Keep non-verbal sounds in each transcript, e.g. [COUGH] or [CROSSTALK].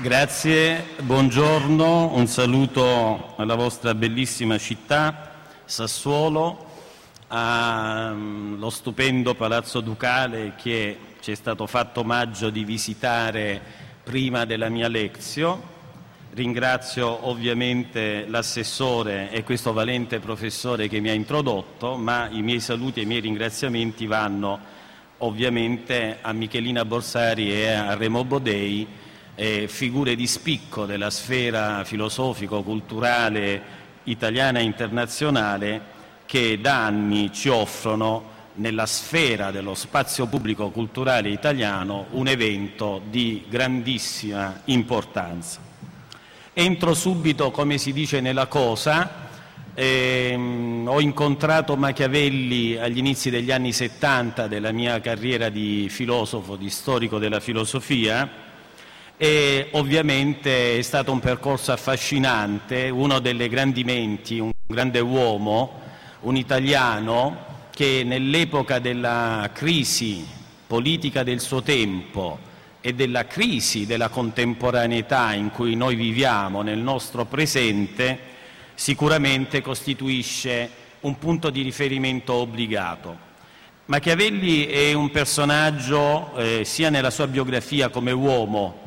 Grazie, buongiorno, un saluto alla vostra bellissima città, Sassuolo, allo stupendo Palazzo Ducale che ci è stato fatto omaggio di visitare prima della mia lezione. Ringrazio ovviamente l'assessore e questo valente professore che mi ha introdotto, ma i miei saluti e i miei ringraziamenti vanno ovviamente a Michelina Borsari e a Remo Bodei eh, figure di spicco della sfera filosofico-culturale italiana e internazionale che da anni ci offrono nella sfera dello spazio pubblico culturale italiano un evento di grandissima importanza. Entro subito, come si dice, nella cosa. Ehm, ho incontrato Machiavelli agli inizi degli anni 70 della mia carriera di filosofo, di storico della filosofia e ovviamente è stato un percorso affascinante, uno delle grandi menti, un grande uomo, un italiano che nell'epoca della crisi politica del suo tempo e della crisi della contemporaneità in cui noi viviamo nel nostro presente sicuramente costituisce un punto di riferimento obbligato. Machiavelli è un personaggio eh, sia nella sua biografia come uomo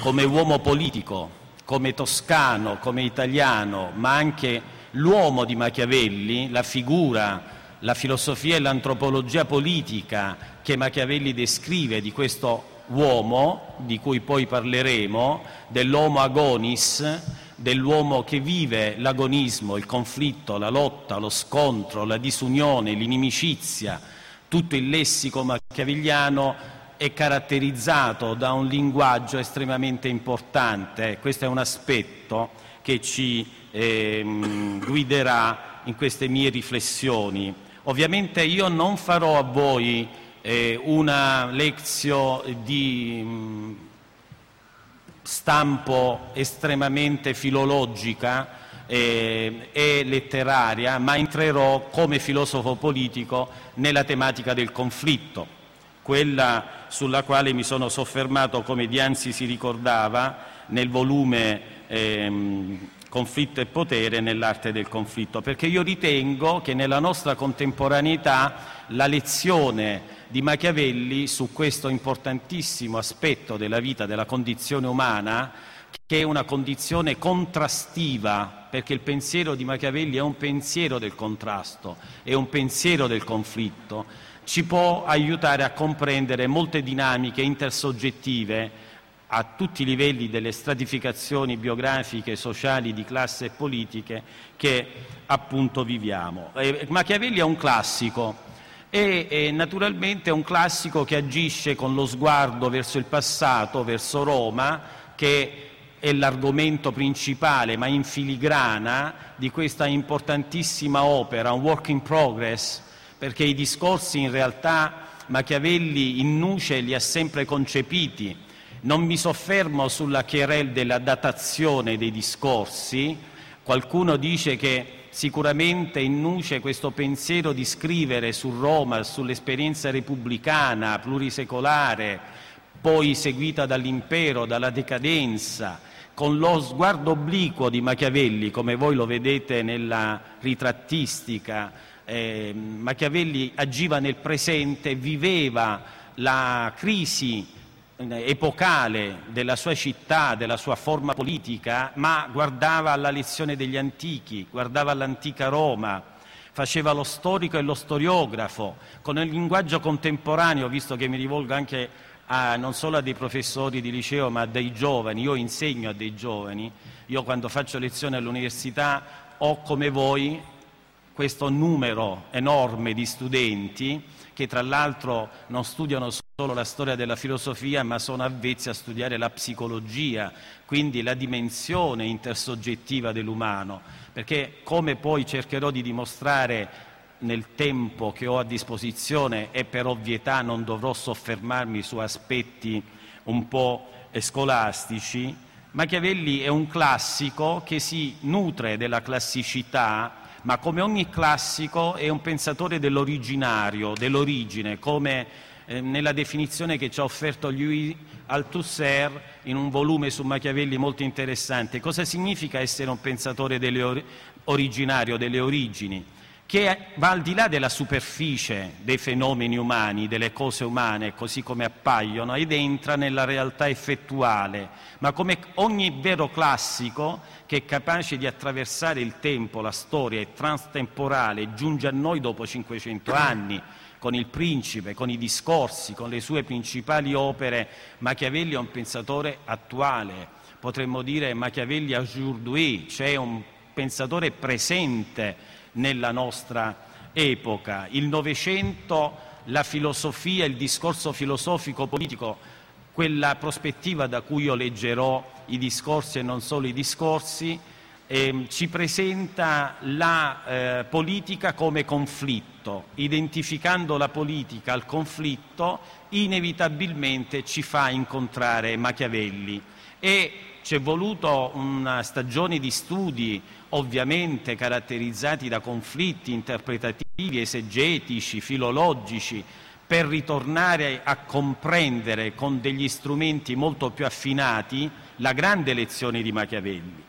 come uomo politico, come toscano, come italiano, ma anche l'uomo di Machiavelli, la figura, la filosofia e l'antropologia politica che Machiavelli descrive di questo uomo, di cui poi parleremo, dell'homo agonis, dell'uomo che vive l'agonismo, il conflitto, la lotta, lo scontro, la disunione, l'inimicizia, tutto il lessico machiavelliano è caratterizzato da un linguaggio estremamente importante, questo è un aspetto che ci eh, guiderà in queste mie riflessioni. Ovviamente io non farò a voi eh, una lezione di mh, mm, stampo estremamente filologica eh, e letteraria, ma entrerò come filosofo politico nella tematica del conflitto quella sulla quale mi sono soffermato, come Dianzi si ricordava, nel volume ehm, Conflitto e potere nell'arte del conflitto, perché io ritengo che nella nostra contemporaneità la lezione di Machiavelli su questo importantissimo aspetto della vita, della condizione umana, che è una condizione contrastiva, perché il pensiero di Machiavelli è un pensiero del contrasto, è un pensiero del conflitto, ci può aiutare a comprendere molte dinamiche intersoggettive a tutti i livelli delle stratificazioni biografiche, sociali, di classe e politiche che appunto viviamo. Eh, Machiavelli è un classico e, e naturalmente è un classico che agisce con lo sguardo verso il passato, verso Roma, che è l'argomento principale, ma in filigrana, di questa importantissima opera, un work in progress, perché i discorsi in realtà Machiavelli in nuce li ha sempre concepiti. Non mi soffermo sulla querel della datazione dei discorsi, qualcuno dice che sicuramente in nuce questo pensiero di scrivere su Roma, sull'esperienza repubblicana, plurisecolare, poi seguita dall'impero, dalla decadenza, con lo sguardo obliquo di Machiavelli, come voi lo vedete nella ritrattistica, eh, Machiavelli agiva nel presente, viveva la crisi eh, epocale della sua città, della sua forma politica, ma guardava alla lezione degli antichi, guardava all'antica Roma, faceva lo storico e lo storiografo, con il linguaggio contemporaneo, visto che mi rivolgo anche a, non solo a dei professori di liceo, ma a dei giovani, io insegno a dei giovani, io quando faccio lezione all'università ho come voi questo numero enorme di studenti che tra l'altro non studiano solo la storia della filosofia ma sono avvezzi a studiare la psicologia, quindi la dimensione intersoggettiva dell'umano, perché come poi cercherò di dimostrare nel tempo che ho a disposizione e per ovvietà non dovrò soffermarmi su aspetti un po' scolastici, Machiavelli è un classico che si nutre della classicità ma come ogni classico è un pensatore dell'originario, dell'origine, come eh, nella definizione che ci ha offerto Louis Althusser in un volume su Machiavelli molto interessante. Cosa significa essere un pensatore delle or- originario, delle origini? Che va al di là della superficie dei fenomeni umani, delle cose umane, così come appaiono, ed entra nella realtà effettuale, ma come ogni vero classico che è capace di attraversare il tempo, la storia, è transtemporale, giunge a noi dopo 500 anni con il principe, con i discorsi, con le sue principali opere, Machiavelli è un pensatore attuale, potremmo dire Machiavelli a jour cioè un pensatore presente nella nostra epoca. Il Novecento, la filosofia, il discorso filosofico-politico, quella prospettiva da cui io leggerò i discorsi e non solo i discorsi, eh, ci presenta la eh, politica come conflitto, identificando la politica al conflitto inevitabilmente ci fa incontrare Machiavelli e ci è voluto una stagione di studi ovviamente caratterizzati da conflitti interpretativi, esegetici, filologici, per ritornare a comprendere con degli strumenti molto più affinati la grande lezione di Machiavelli.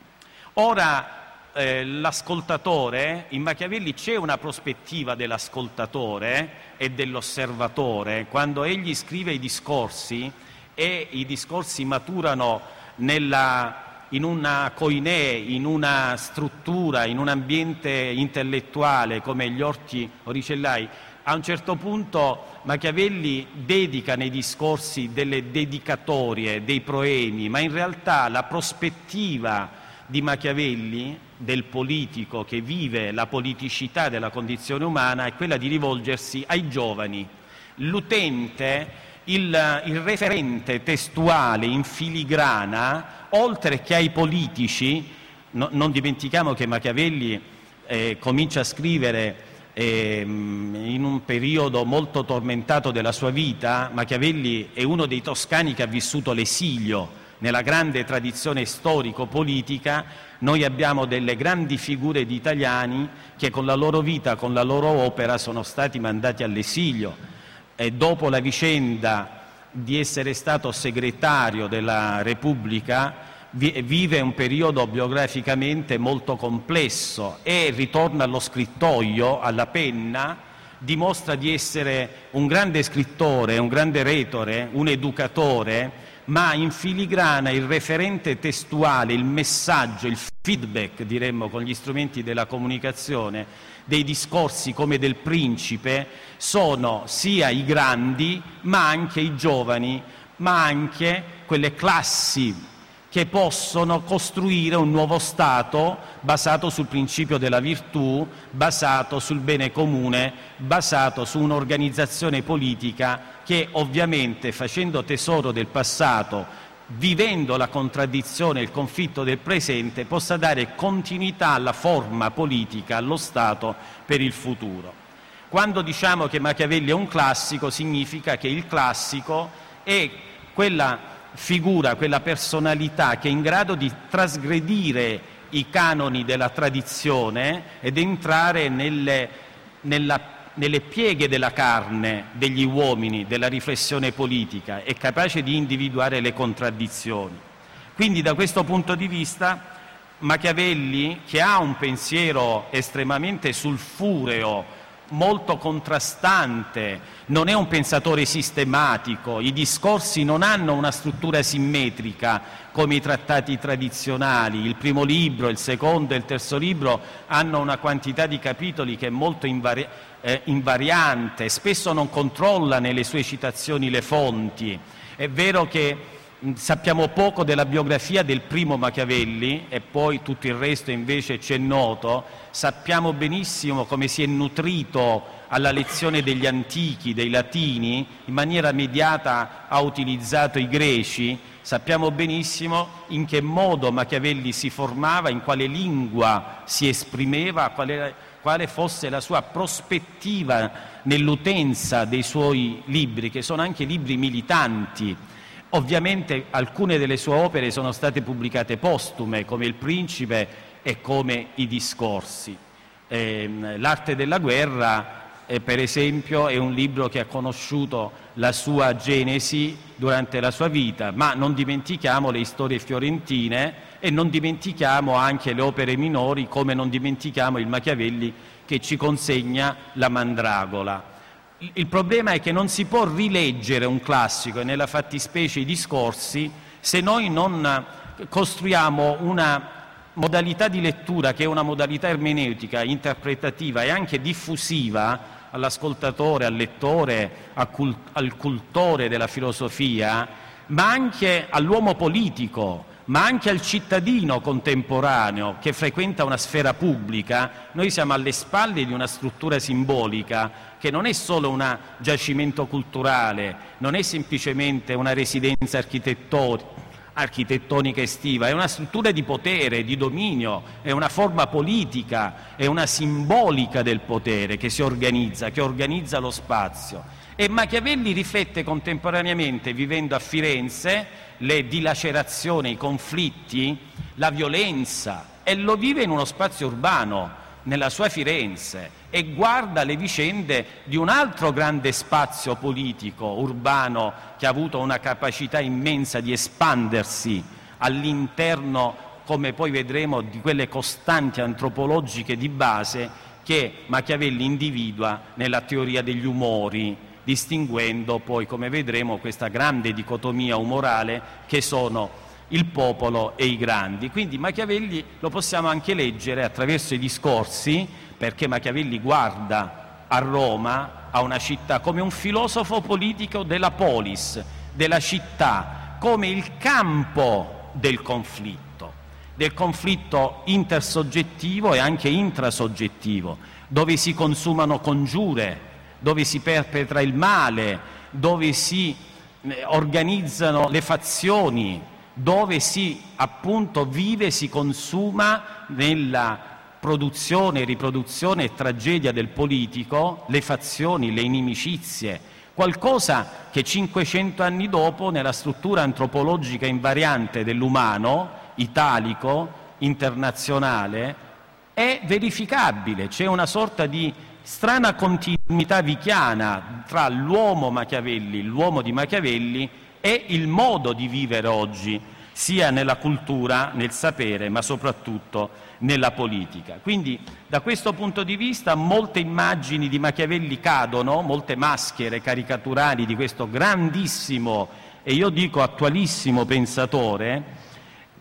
Ora eh, l'ascoltatore, in Machiavelli c'è una prospettiva dell'ascoltatore e dell'osservatore, quando egli scrive i discorsi e i discorsi maturano nella, in una coinè, in una struttura, in un ambiente intellettuale come gli orti oricellai, a un certo punto Machiavelli dedica nei discorsi delle dedicatorie, dei proemi, ma in realtà la prospettiva di Machiavelli, del politico che vive la politicità della condizione umana, è quella di rivolgersi ai giovani. L'utente, il, il referente testuale in filigrana, oltre che ai politici, no, non dimentichiamo che Machiavelli eh, comincia a scrivere eh, in un periodo molto tormentato della sua vita, Machiavelli è uno dei toscani che ha vissuto l'esilio nella grande tradizione storico-politica. Noi abbiamo delle grandi figure di italiani che con la loro vita, con la loro opera sono stati mandati all'esilio e dopo la vicenda di essere stato segretario della Repubblica vive un periodo biograficamente molto complesso e ritorna allo scrittoio, alla penna, dimostra di essere un grande scrittore, un grande retore, un educatore ma in filigrana il referente testuale, il messaggio, il feedback, diremmo con gli strumenti della comunicazione, dei discorsi come del principe, sono sia i grandi, ma anche i giovani, ma anche quelle classi che possono costruire un nuovo Stato basato sul principio della virtù, basato sul bene comune, basato su un'organizzazione politica che ovviamente facendo tesoro del passato, vivendo la contraddizione e il conflitto del presente, possa dare continuità alla forma politica, allo Stato per il futuro. Quando diciamo che Machiavelli è un classico, significa che il classico è quella figura, quella personalità che è in grado di trasgredire i canoni della tradizione ed entrare nelle, nella, nelle pieghe della carne degli uomini, della riflessione politica, è capace di individuare le contraddizioni. Quindi da questo punto di vista Machiavelli, che ha un pensiero estremamente sulfureo, molto contrastante, non è un pensatore sistematico, i discorsi non hanno una struttura simmetrica come i trattati tradizionali, il primo libro, il secondo e il terzo libro hanno una quantità di capitoli che è molto invari- eh, invariante, spesso non controlla nelle sue citazioni le fonti. È vero che Sappiamo poco della biografia del primo Machiavelli e poi tutto il resto invece ci è noto. Sappiamo benissimo come si è nutrito alla lezione degli antichi, dei latini, in maniera mediata ha utilizzato i greci. Sappiamo benissimo in che modo Machiavelli si formava, in quale lingua si esprimeva, quale, quale fosse la sua prospettiva nell'utenza dei suoi libri, che sono anche libri militanti Ovviamente alcune delle sue opere sono state pubblicate postume, come Il Principe e come I Discorsi. Eh, L'arte della guerra eh, per esempio, è un libro che ha conosciuto la sua genesi durante la sua vita, ma non dimentichiamo le storie fiorentine e non dimentichiamo anche le opere minori, come non dimentichiamo il Machiavelli che ci consegna la Mandragola. Il problema è che non si può rileggere un classico e nella fattispecie i discorsi se noi non costruiamo una modalità di lettura che è una modalità ermeneutica, interpretativa e anche diffusiva all'ascoltatore, al lettore, al cultore della filosofia, ma anche all'uomo politico, ma anche al cittadino contemporaneo che frequenta una sfera pubblica, noi siamo alle spalle di una struttura simbolica che non è solo un giacimento culturale, non è semplicemente una residenza architettonica, architettonica estiva, è una struttura di potere, di dominio, è una forma politica, è una simbolica del potere che si organizza, che organizza lo spazio. E Machiavelli riflette contemporaneamente, vivendo a Firenze, le dilacerazioni, i conflitti, la violenza e lo vive in uno spazio urbano, nella sua Firenze e guarda le vicende di un altro grande spazio politico, urbano, che ha avuto una capacità immensa di espandersi all'interno, come poi vedremo, di quelle costanti antropologiche di base che Machiavelli individua nella teoria degli umori, distinguendo poi, come vedremo, questa grande dicotomia umorale che sono il popolo e i grandi. Quindi Machiavelli lo possiamo anche leggere attraverso i discorsi, perché Machiavelli guarda a Roma, a una città, come un filosofo politico della polis, della città, come il campo del conflitto, del conflitto intersoggettivo e anche intrasoggettivo, dove si consumano congiure, dove si perpetra il male, dove si eh, organizzano le fazioni, dove si appunto vive, si consuma nella produzione, riproduzione e tragedia del politico le fazioni, le inimicizie, qualcosa che 500 anni dopo nella struttura antropologica invariante dell'umano, italico, internazionale, è verificabile, c'è una sorta di strana continuità vichiana tra l'uomo Machiavelli, l'uomo di Machiavelli è il modo di vivere oggi, sia nella cultura, nel sapere, ma soprattutto nella politica. Quindi da questo punto di vista molte immagini di Machiavelli cadono, molte maschere caricaturali di questo grandissimo e io dico attualissimo pensatore,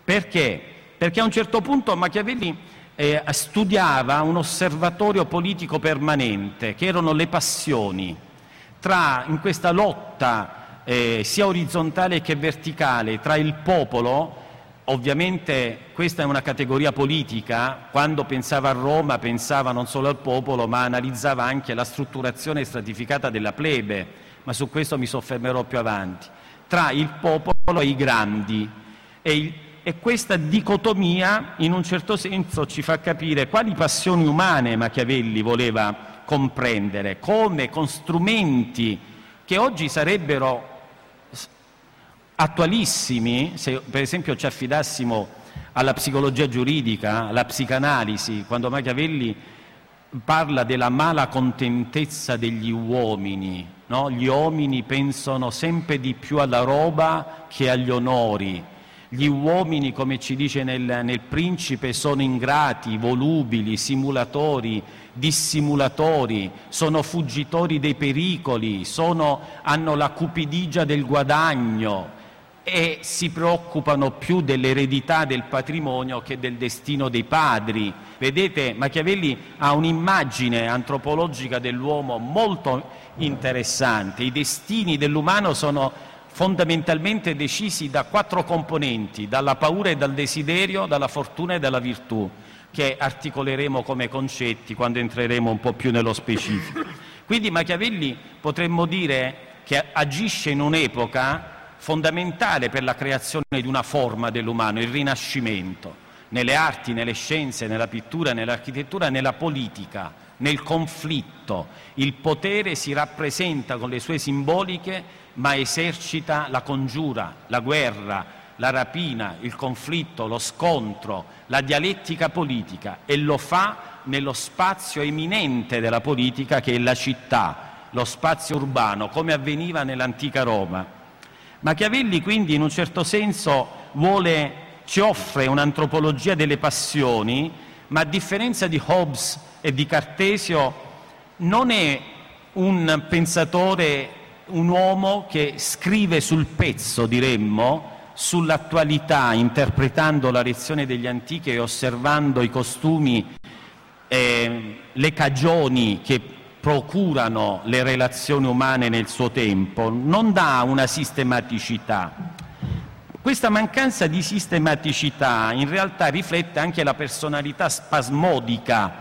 perché? Perché a un certo punto Machiavelli eh, studiava un osservatorio politico permanente, che erano le passioni, tra in questa lotta eh, sia orizzontale che verticale tra il popolo, ovviamente questa è una categoria politica, quando pensava a Roma pensava non solo al popolo ma analizzava anche la strutturazione stratificata della plebe, ma su questo mi soffermerò più avanti, tra il popolo e i grandi. E, il, e questa dicotomia in un certo senso ci fa capire quali passioni umane Machiavelli voleva comprendere, come con strumenti che oggi sarebbero attualissimi, se per esempio ci affidassimo alla psicologia giuridica, alla psicanalisi, quando Machiavelli parla della mala contentezza degli uomini, no? gli uomini pensano sempre di più alla roba che agli onori, gli uomini, come ci dice nel, nel Principe, sono ingrati, volubili, simulatori, dissimulatori, sono fuggitori dei pericoli, sono, hanno la cupidigia del guadagno, e si preoccupano più dell'eredità del patrimonio che del destino dei padri. Vedete, Machiavelli ha un'immagine antropologica dell'uomo molto interessante. I destini dell'umano sono fondamentalmente decisi da quattro componenti, dalla paura e dal desiderio, dalla fortuna e dalla virtù, che articoleremo come concetti quando entreremo un po' più nello specifico. Quindi Machiavelli potremmo dire che agisce in un'epoca fondamentale per la creazione di una forma dell'umano, il rinascimento, nelle arti, nelle scienze, nella pittura, nell'architettura, nella politica, nel conflitto. Il potere si rappresenta con le sue simboliche, ma esercita la congiura, la guerra, la rapina, il conflitto, lo scontro, la dialettica politica e lo fa nello spazio eminente della politica che è la città, lo spazio urbano, come avveniva nell'antica Roma. Machiavelli quindi in un certo senso vuole, ci offre un'antropologia delle passioni, ma a differenza di Hobbes e di Cartesio non è un pensatore, un uomo che scrive sul pezzo, diremmo, sull'attualità, interpretando la lezione degli antichi e osservando i costumi, eh, le cagioni che procurano le relazioni umane nel suo tempo, non dà una sistematicità. Questa mancanza di sistematicità in realtà riflette anche la personalità spasmodica.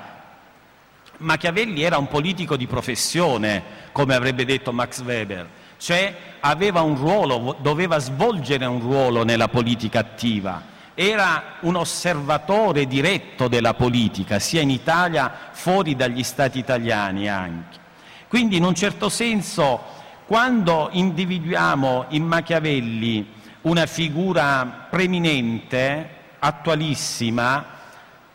Machiavelli era un politico di professione, come avrebbe detto Max Weber, cioè aveva un ruolo, doveva svolgere un ruolo nella politica attiva, era un osservatore diretto della politica, sia in Italia, fuori dagli Stati italiani anche. Quindi in un certo senso, quando individuiamo in Machiavelli una figura preminente, attualissima,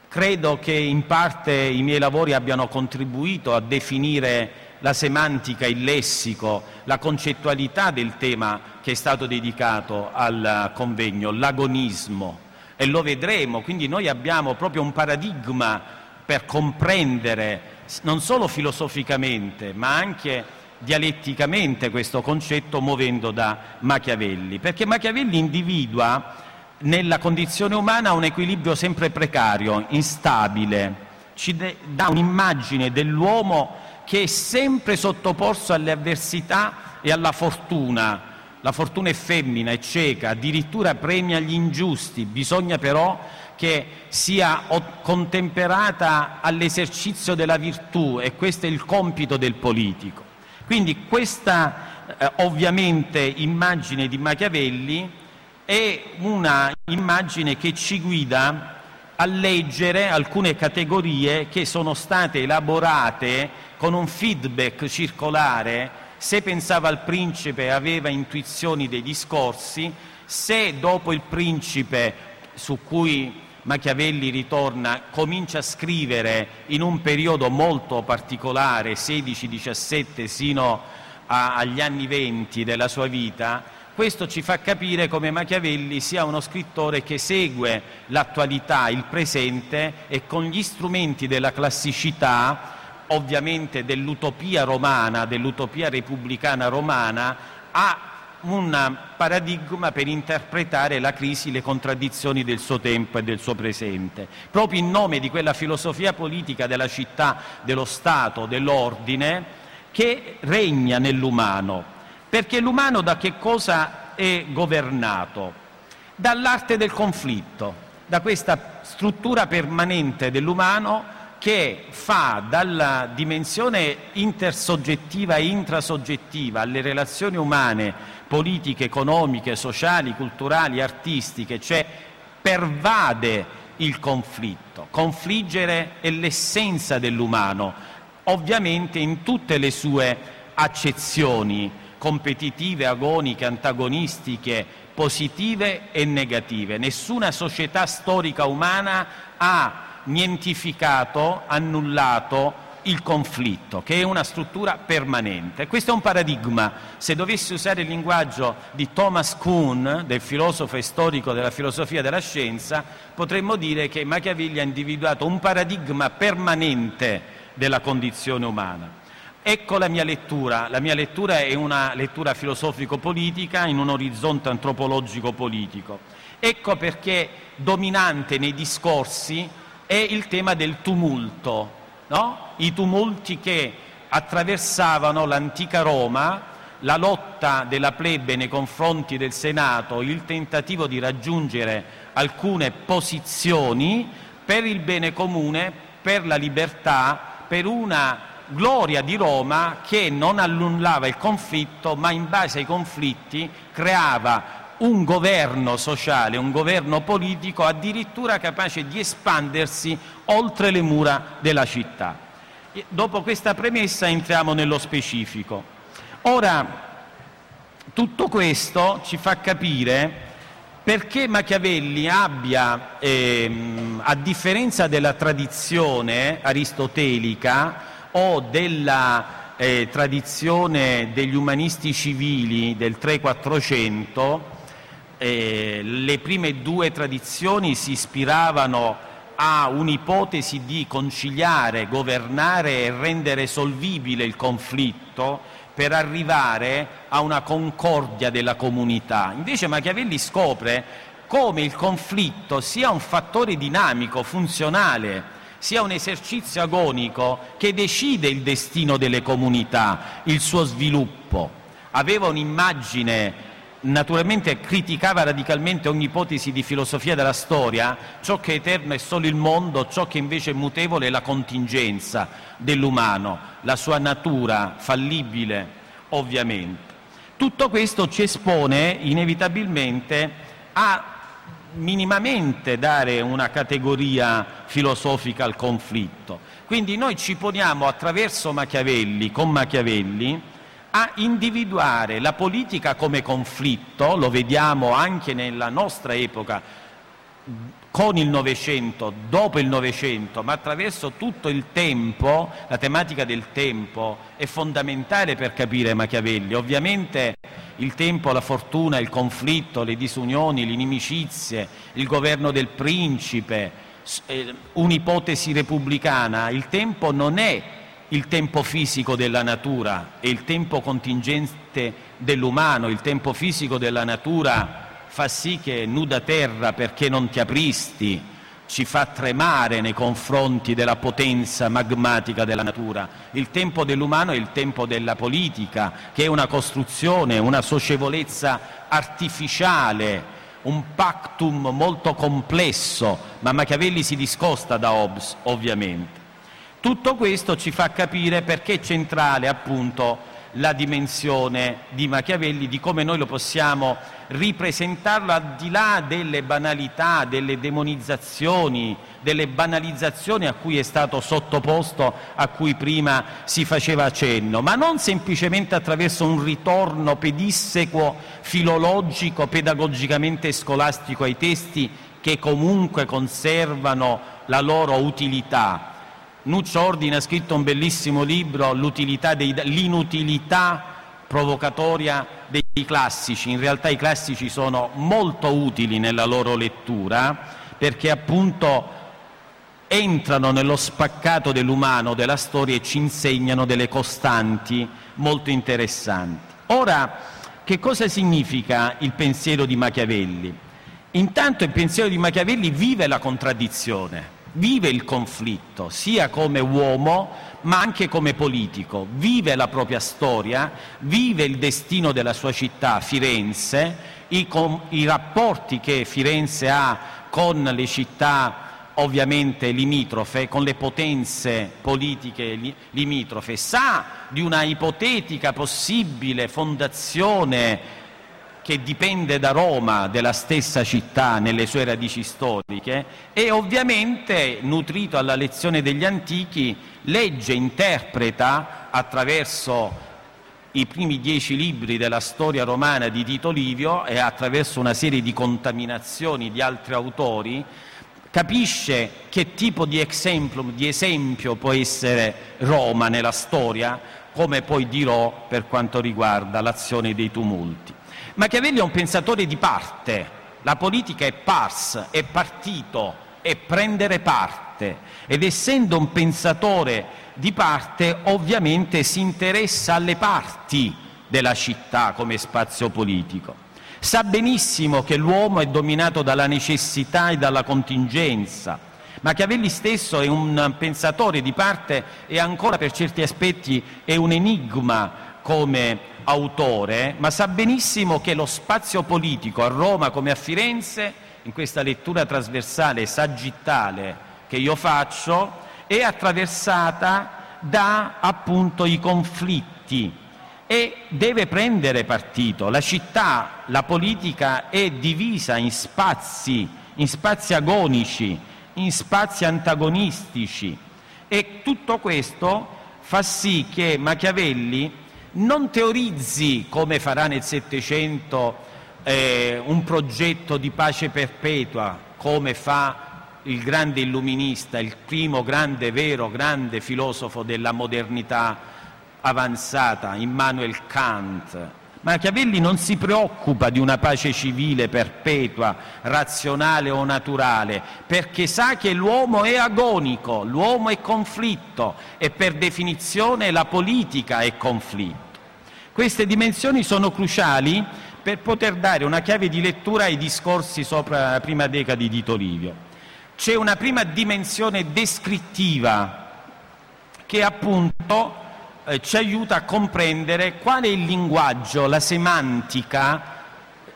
credo che in parte i miei lavori abbiano contribuito a definire la semantica, il lessico, la concettualità del tema che è stato dedicato al convegno, l'agonismo. E lo vedremo, quindi noi abbiamo proprio un paradigma per comprendere non solo filosoficamente, ma anche dialetticamente questo concetto muovendo da Machiavelli, perché Machiavelli individua nella condizione umana un equilibrio sempre precario, instabile, ci dà un'immagine dell'uomo che è sempre sottoposto alle avversità e alla fortuna. La fortuna è femmina, è cieca, addirittura premia gli ingiusti, bisogna però che sia contemperata all'esercizio della virtù e questo è il compito del politico. Quindi questa eh, ovviamente immagine di Machiavelli è una immagine che ci guida a leggere alcune categorie che sono state elaborate con un feedback circolare, se pensava al principe aveva intuizioni dei discorsi, se dopo il principe su cui Machiavelli ritorna, comincia a scrivere in un periodo molto particolare, 16-17 sino a, agli anni 20 della sua vita, questo ci fa capire come Machiavelli sia uno scrittore che segue l'attualità, il presente e con gli strumenti della classicità, ovviamente dell'utopia romana, dell'utopia repubblicana romana, ha un paradigma per interpretare la crisi, le contraddizioni del suo tempo e del suo presente, proprio in nome di quella filosofia politica della città, dello Stato, dell'ordine che regna nell'umano perché l'umano da che cosa è governato? Dall'arte del conflitto, da questa struttura permanente dell'umano che fa dalla dimensione intersoggettiva e intrasoggettiva alle relazioni umane, politiche, economiche, sociali, culturali, artistiche, cioè pervade il conflitto. Confliggere è l'essenza dell'umano, ovviamente in tutte le sue accezioni competitive, agoniche, antagonistiche, positive e negative. Nessuna società storica umana ha nientificato, annullato il conflitto, che è una struttura permanente. Questo è un paradigma. Se dovessi usare il linguaggio di Thomas Kuhn, del filosofo e storico della filosofia della scienza, potremmo dire che Machiavelli ha individuato un paradigma permanente della condizione umana. Ecco la mia lettura. La mia lettura è una lettura filosofico-politica in un orizzonte antropologico-politico. Ecco perché dominante nei discorsi è il tema del tumulto, no? i tumulti che attraversavano l'antica Roma, la lotta della plebe nei confronti del Senato, il tentativo di raggiungere alcune posizioni per il bene comune, per la libertà, per una gloria di Roma che non annullava il conflitto, ma in base ai conflitti creava un governo sociale, un governo politico addirittura capace di espandersi oltre le mura della città. Dopo questa premessa entriamo nello specifico. Ora, tutto questo ci fa capire perché Machiavelli abbia, ehm, a differenza della tradizione aristotelica o della eh, tradizione degli umanisti civili del 3-400, eh, le prime due tradizioni si ispiravano a un'ipotesi di conciliare, governare e rendere solvibile il conflitto per arrivare a una concordia della comunità. Invece Machiavelli scopre come il conflitto sia un fattore dinamico, funzionale, sia un esercizio agonico che decide il destino delle comunità, il suo sviluppo. Aveva un'immagine naturalmente criticava radicalmente ogni ipotesi di filosofia della storia, ciò che è eterno è solo il mondo, ciò che invece è mutevole è la contingenza dell'umano, la sua natura fallibile ovviamente. Tutto questo ci espone inevitabilmente a minimamente dare una categoria filosofica al conflitto. Quindi noi ci poniamo attraverso Machiavelli, con Machiavelli, a individuare la politica come conflitto, lo vediamo anche nella nostra epoca, con il Novecento, dopo il Novecento, ma attraverso tutto il tempo, la tematica del tempo è fondamentale per capire Machiavelli. Ovviamente il tempo, la fortuna, il conflitto, le disunioni, le inimicizie, il governo del principe, eh, un'ipotesi repubblicana, il tempo non è il tempo fisico della natura e il tempo contingente dell'umano, il tempo fisico della natura fa sì che nuda terra perché non ti apristi, ci fa tremare nei confronti della potenza magmatica della natura. Il tempo dell'umano è il tempo della politica, che è una costruzione, una socievolezza artificiale, un pactum molto complesso, ma Machiavelli si discosta da Hobbes, ovviamente. Tutto questo ci fa capire perché è centrale appunto la dimensione di Machiavelli, di come noi lo possiamo ripresentarlo al di là delle banalità, delle demonizzazioni, delle banalizzazioni a cui è stato sottoposto, a cui prima si faceva cenno, ma non semplicemente attraverso un ritorno pedissequo, filologico, pedagogicamente scolastico ai testi che comunque conservano la loro utilità, Nuccio Ordine ha scritto un bellissimo libro, L'inutilità provocatoria dei classici. In realtà i classici sono molto utili nella loro lettura perché appunto entrano nello spaccato dell'umano, della storia e ci insegnano delle costanti molto interessanti. Ora, che cosa significa il pensiero di Machiavelli? Intanto il pensiero di Machiavelli vive la contraddizione vive il conflitto sia come uomo ma anche come politico, vive la propria storia, vive il destino della sua città, Firenze, i, com, i rapporti che Firenze ha con le città ovviamente limitrofe, con le potenze politiche limitrofe, sa di una ipotetica possibile fondazione che dipende da Roma, della stessa città, nelle sue radici storiche, e ovviamente, nutrito alla lezione degli antichi, legge, interpreta attraverso i primi dieci libri della storia romana di Tito Livio e attraverso una serie di contaminazioni di altri autori, capisce che tipo di, exemplum, di esempio può essere Roma nella storia, come poi dirò per quanto riguarda l'azione dei tumulti. Machiavelli è un pensatore di parte, la politica è pars, è partito, è prendere parte ed essendo un pensatore di parte ovviamente si interessa alle parti della città come spazio politico. Sa benissimo che l'uomo è dominato dalla necessità e dalla contingenza. Machiavelli stesso è un pensatore di parte e ancora per certi aspetti è un enigma come autore, ma sa benissimo che lo spazio politico a Roma come a Firenze, in questa lettura trasversale sagittale che io faccio, è attraversata da appunto i conflitti e deve prendere partito. La città, la politica è divisa in spazi, in spazi agonici, in spazi antagonistici e tutto questo fa sì che Machiavelli non teorizzi, come farà nel Settecento, eh, un progetto di pace perpetua come fa il grande illuminista, il primo grande, vero, grande filosofo della modernità avanzata, Immanuel Kant. Machiavelli non si preoccupa di una pace civile perpetua, razionale o naturale, perché sa che l'uomo è agonico, l'uomo è conflitto e per definizione la politica è conflitto. Queste dimensioni sono cruciali per poter dare una chiave di lettura ai discorsi sopra la prima decada di Tito Livio. C'è una prima dimensione descrittiva che appunto eh, ci aiuta a comprendere qual è il linguaggio, la semantica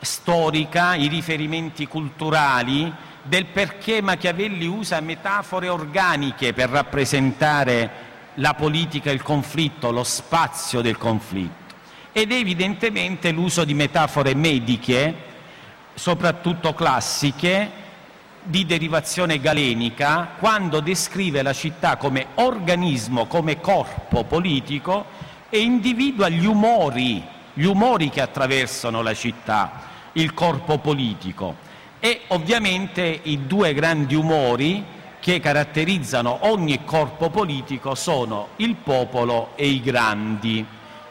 storica, i riferimenti culturali del perché Machiavelli usa metafore organiche per rappresentare la politica, il conflitto, lo spazio del conflitto. Ed evidentemente l'uso di metafore mediche, soprattutto classiche, di derivazione galenica, quando descrive la città come organismo, come corpo politico e individua gli umori, gli umori che attraversano la città, il corpo politico. E ovviamente i due grandi umori che caratterizzano ogni corpo politico sono il popolo e i grandi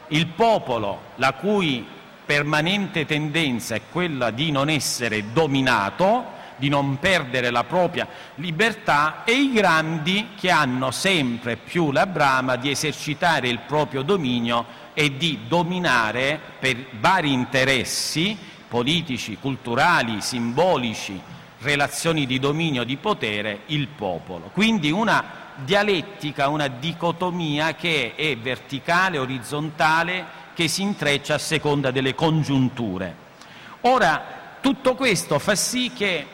il popolo, la cui permanente tendenza è quella di non essere dominato, di non perdere la propria libertà, e i grandi che hanno sempre più la brama di esercitare il proprio dominio e di dominare per vari interessi politici, culturali, simbolici, relazioni di dominio, di potere, il popolo. Quindi una dialettica, una dicotomia che è verticale, orizzontale, che si intreccia a seconda delle congiunture. Ora, tutto questo fa sì che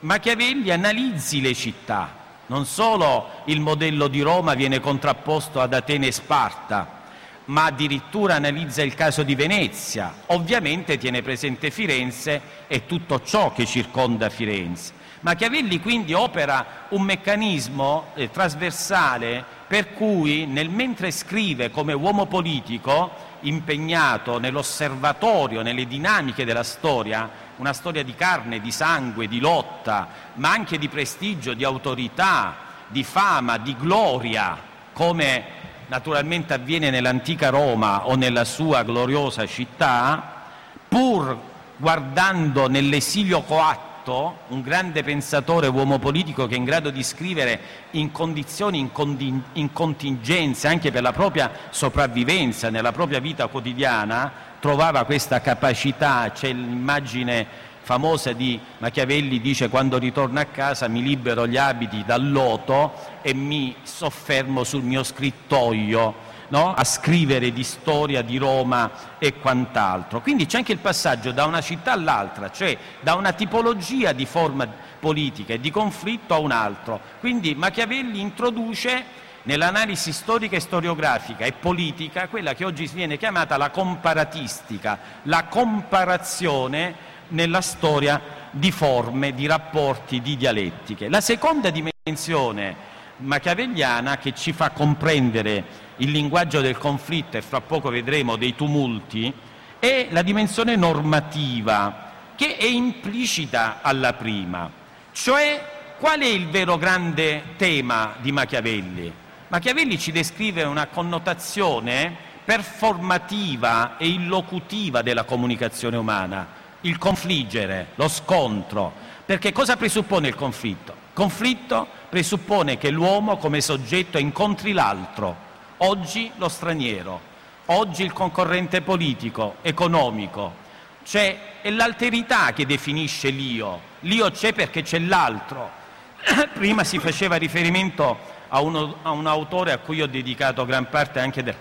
Machiavelli analizzi le città, non solo il modello di Roma viene contrapposto ad Atene e Sparta, ma addirittura analizza il caso di Venezia, ovviamente tiene presente Firenze e tutto ciò che circonda Firenze. Machiavelli quindi opera un meccanismo eh, trasversale per cui nel mentre scrive come uomo politico impegnato nell'osservatorio, nelle dinamiche della storia, una storia di carne, di sangue, di lotta, ma anche di prestigio, di autorità, di fama, di gloria, come naturalmente avviene nell'antica Roma o nella sua gloriosa città, pur guardando nell'esilio coatto Piatto, un grande pensatore, uomo politico che è in grado di scrivere in condizioni, in, condi- in contingenze, anche per la propria sopravvivenza nella propria vita quotidiana, trovava questa capacità, c'è l'immagine famosa di Machiavelli dice quando ritorno a casa mi libero gli abiti dal loto e mi soffermo sul mio scrittoio no? a scrivere di storia di Roma e quant'altro. Quindi c'è anche il passaggio da una città all'altra, cioè da una tipologia di forma politica e di conflitto a un altro. Quindi Machiavelli introduce nell'analisi storica e storiografica e politica quella che oggi viene chiamata la comparatistica, la comparazione nella storia di forme, di rapporti, di dialettiche. La seconda dimensione machiavelliana che ci fa comprendere il linguaggio del conflitto e fra poco vedremo dei tumulti, è la dimensione normativa che è implicita alla prima. Cioè, qual è il vero grande tema di Machiavelli? Machiavelli ci descrive una connotazione performativa e illocutiva della comunicazione umana, il confliggere, lo scontro. Perché cosa presuppone il conflitto? Conflitto presuppone che l'uomo come soggetto incontri l'altro, oggi lo straniero, oggi il concorrente politico, economico. Cioè, è l'alterità che definisce l'io. L'io c'è perché c'è l'altro. [COUGHS] Prima si faceva riferimento a, uno, a, un autore a cui ho dedicato gran parte anche de,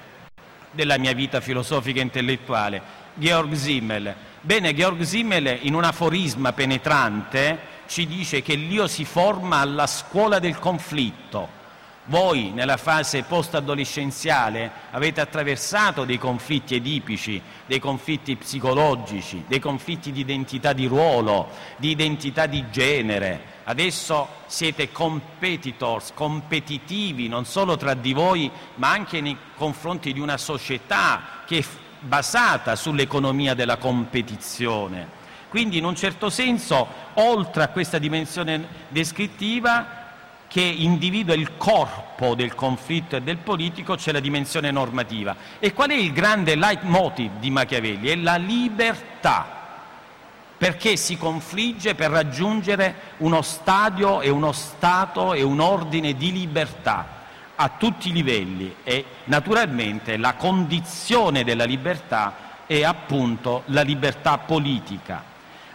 della mia vita filosofica e intellettuale, Georg Simmel. Bene, Georg Simmel in un aforisma penetrante ci dice che l'io si forma alla scuola del conflitto voi nella fase post-adolescenziale avete attraversato dei conflitti edipici, dei conflitti psicologici, dei conflitti di identità di ruolo, di identità di genere. Adesso siete competitors, competitivi non solo tra di voi, ma anche nei confronti di una società che è basata sull'economia della competizione. Quindi in un certo senso, oltre a questa dimensione descrittiva, che individua il corpo del conflitto e del politico, c'è la dimensione normativa. E qual è il grande leitmotiv di Machiavelli? È la libertà, perché si confligge per raggiungere uno stadio e uno stato e un ordine di libertà a tutti i livelli e naturalmente la condizione della libertà è appunto la libertà politica.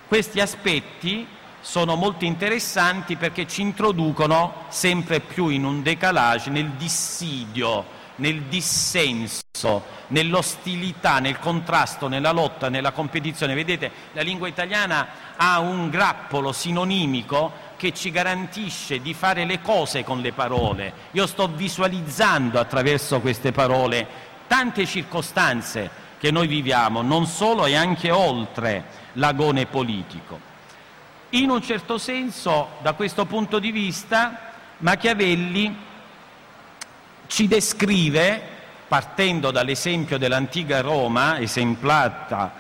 Questi aspetti sono molto interessanti perché ci introducono sempre più in un decalage nel dissidio, nel dissenso, nell'ostilità, nel contrasto, nella lotta, nella competizione. Vedete, la lingua italiana ha un grappolo sinonimico che ci garantisce di fare le cose con le parole. Io sto visualizzando attraverso queste parole tante circostanze che noi viviamo, non solo e anche oltre l'agone politico. In un certo senso, da questo punto di vista, Machiavelli ci descrive, partendo dall'esempio dell'antica Roma, esemplato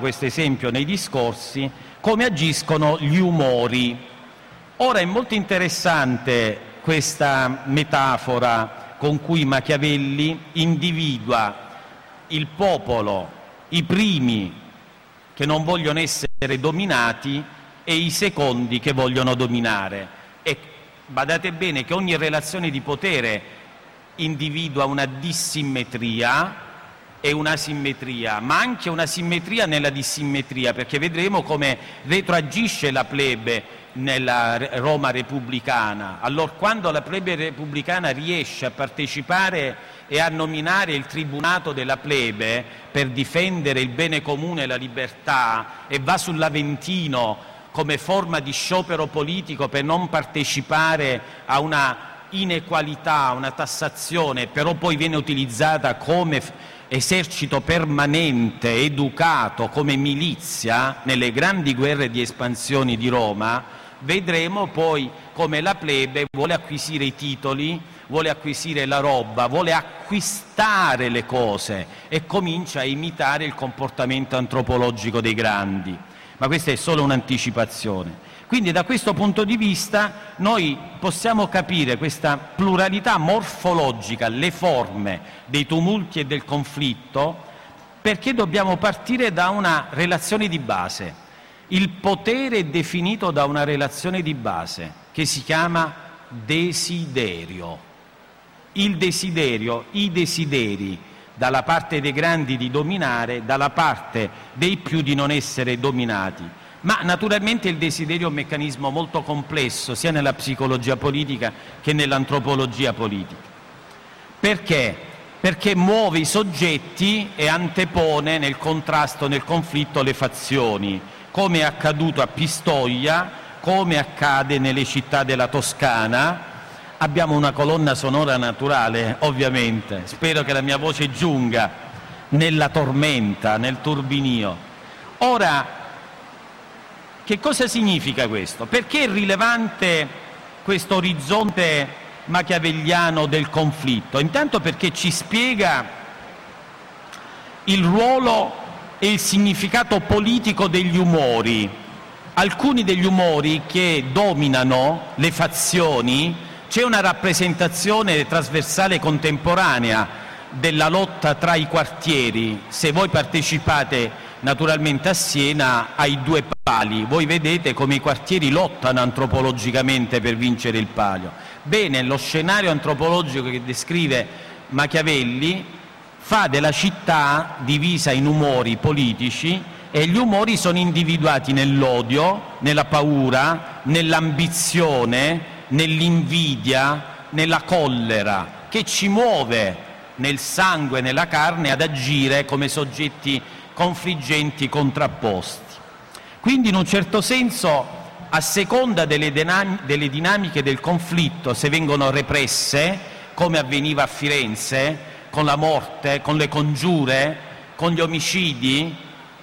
questo esempio nei discorsi, come agiscono gli umori. Ora è molto interessante questa metafora con cui Machiavelli individua il popolo, i primi che non vogliono essere dominati e i secondi che vogliono dominare. E badate bene che ogni relazione di potere individua una dissimmetria e una simmetria, ma anche una simmetria nella dissimmetria, perché vedremo come retroagisce la plebe nella Roma repubblicana. Allora, quando la plebe repubblicana riesce a partecipare e a nominare il tribunato della plebe per difendere il bene comune e la libertà e va sull'Aventino come forma di sciopero politico per non partecipare a una inequalità, a una tassazione, però poi viene utilizzata come esercito permanente, educato, come milizia nelle grandi guerre di espansione di Roma, vedremo poi come la plebe vuole acquisire i titoli, vuole acquisire la roba, vuole acquistare le cose e comincia a imitare il comportamento antropologico dei grandi ma questa è solo un'anticipazione. Quindi da questo punto di vista noi possiamo capire questa pluralità morfologica, le forme dei tumulti e del conflitto, perché dobbiamo partire da una relazione di base. Il potere è definito da una relazione di base che si chiama desiderio. Il desiderio, i desideri, dalla parte dei grandi di dominare, dalla parte dei più di non essere dominati. Ma naturalmente il desiderio è un meccanismo molto complesso sia nella psicologia politica che nell'antropologia politica. Perché? Perché muove i soggetti e antepone nel contrasto, nel conflitto le fazioni, come è accaduto a Pistoia, come accade nelle città della Toscana, Abbiamo una colonna sonora naturale, ovviamente. Spero che la mia voce giunga nella tormenta, nel turbinio. Ora, che cosa significa questo? Perché è rilevante questo orizzonte machiavelliano del conflitto? Intanto perché ci spiega il ruolo e il significato politico degli umori. Alcuni degli umori che dominano le fazioni c'è una rappresentazione trasversale contemporanea della lotta tra i quartieri. Se voi partecipate naturalmente a Siena ai due pali, voi vedete come i quartieri lottano antropologicamente per vincere il palio. Bene, lo scenario antropologico che descrive Machiavelli fa della città divisa in umori politici e gli umori sono individuati nell'odio, nella paura, nell'ambizione, nell'invidia, nella collera, che ci muove nel sangue nella carne ad agire come soggetti confliggenti contrapposti. Quindi in un certo senso, a seconda delle, delle dinamiche del conflitto, se vengono represse, come avveniva a Firenze, con la morte, con le congiure, con gli omicidi,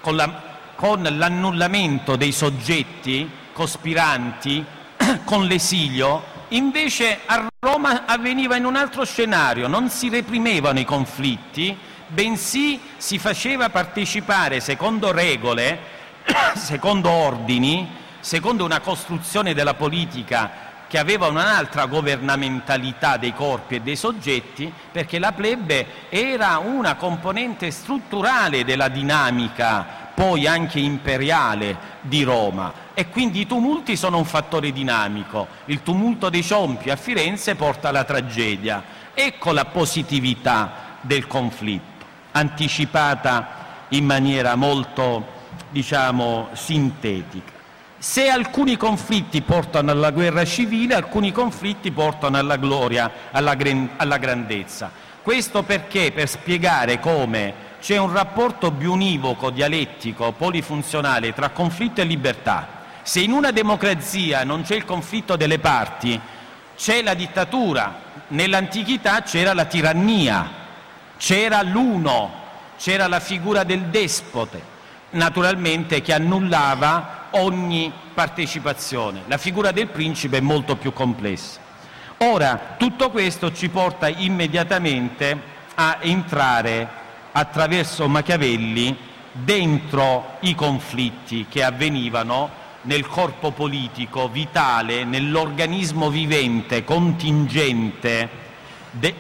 con, la, con l'annullamento dei soggetti cospiranti, [COUGHS] con l'esilio, invece a Roma avveniva in un altro scenario, non si reprimevano i conflitti, bensì si faceva partecipare, secondo regole, [COUGHS] secondo ordini, secondo una costruzione della politica che aveva un'altra governamentalità dei corpi e dei soggetti, perché la plebe era una componente strutturale della dinamica poi anche imperiale di Roma e quindi i tumulti sono un fattore dinamico. Il tumulto dei Ciompi a Firenze porta alla tragedia. Ecco la positività del conflitto, anticipata in maniera molto, diciamo, sintetica. Se alcuni conflitti portano alla guerra civile, alcuni conflitti portano alla gloria, alla, alla grandezza. Questo perché? Per spiegare come c'è un rapporto biunivoco, dialettico, polifunzionale tra conflitto e libertà. Se in una democrazia non c'è il conflitto delle parti, c'è la dittatura. Nell'antichità c'era la tirannia, c'era l'uno, c'era la figura del despote, naturalmente che annullava ogni partecipazione. La figura del principe è molto più complessa. Ora, tutto questo ci porta immediatamente a entrare attraverso Machiavelli dentro i conflitti che avvenivano nel corpo politico vitale, nell'organismo vivente, contingente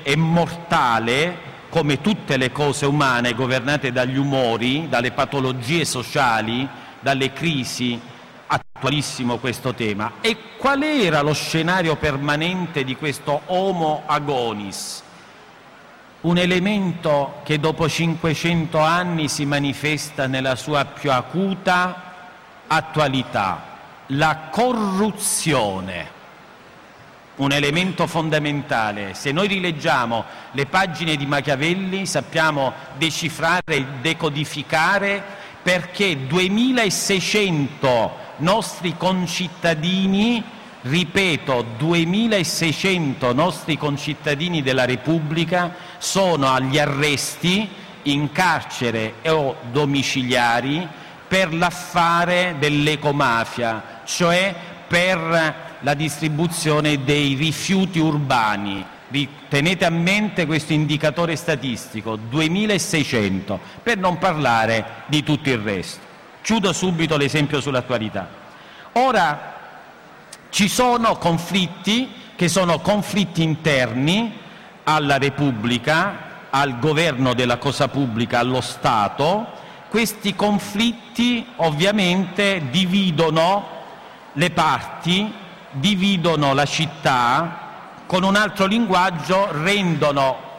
e mortale, come tutte le cose umane governate dagli umori, dalle patologie sociali, dalle crisi, attualissimo questo tema. E qual era lo scenario permanente di questo Homo agonis? un elemento che dopo 500 anni si manifesta nella sua più acuta attualità, la corruzione, un elemento fondamentale. Se noi rileggiamo le pagine di Machiavelli sappiamo decifrare decodificare perché 2600 nostri concittadini ripeto, 2.600 nostri concittadini della Repubblica sono agli arresti in carcere o domiciliari per l'affare dell'ecomafia, cioè per la distribuzione dei rifiuti urbani. Tenete a mente questo indicatore statistico, 2.600, per non parlare di tutto il resto. Chiudo subito l'esempio sull'attualità. Ora ci sono conflitti che sono conflitti interni alla Repubblica, al governo della cosa pubblica, allo Stato. Questi conflitti ovviamente dividono le parti, dividono la città, con un altro linguaggio rendono...